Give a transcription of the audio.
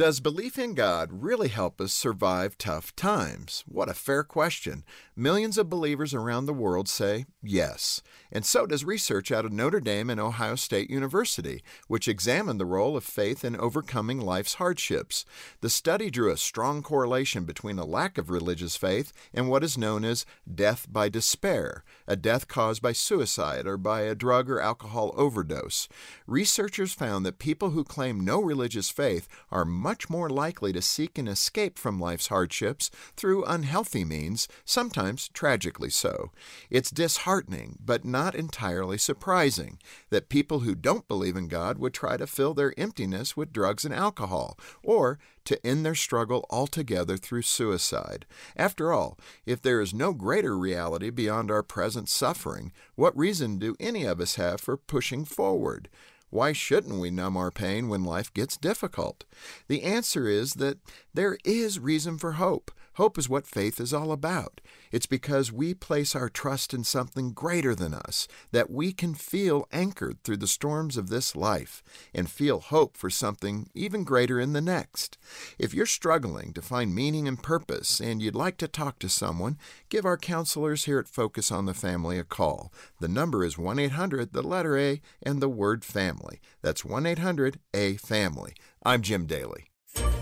Does belief in God really help us survive tough times? What a fair question. Millions of believers around the world say yes. And so does research out of Notre Dame and Ohio State University, which examined the role of faith in overcoming life's hardships. The study drew a strong correlation between a lack of religious faith and what is known as death by despair, a death caused by suicide or by a drug or alcohol overdose. Researchers found that people who claim no religious faith are much more likely to seek an escape from life's hardships through unhealthy means, sometimes tragically so. It's disheartening, but not entirely surprising, that people who don't believe in God would try to fill their emptiness with drugs and alcohol, or to end their struggle altogether through suicide. After all, if there is no greater reality beyond our present suffering, what reason do any of us have for pushing forward? Why shouldn't we numb our pain when life gets difficult? The answer is that there is reason for hope. Hope is what faith is all about. It's because we place our trust in something greater than us that we can feel anchored through the storms of this life and feel hope for something even greater in the next. If you're struggling to find meaning and purpose and you'd like to talk to someone, give our counselors here at Focus on the Family a call. The number is 1 800, the letter A, and the word family. That's 1 800 A Family. I'm Jim Daly.